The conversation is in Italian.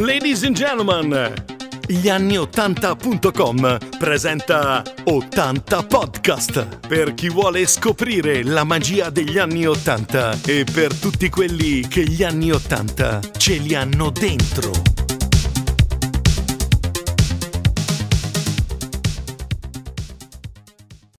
Ladies and gentlemen, gli anni 80.com presenta 80 podcast per chi vuole scoprire la magia degli anni 80 e per tutti quelli che gli anni 80 ce li hanno dentro.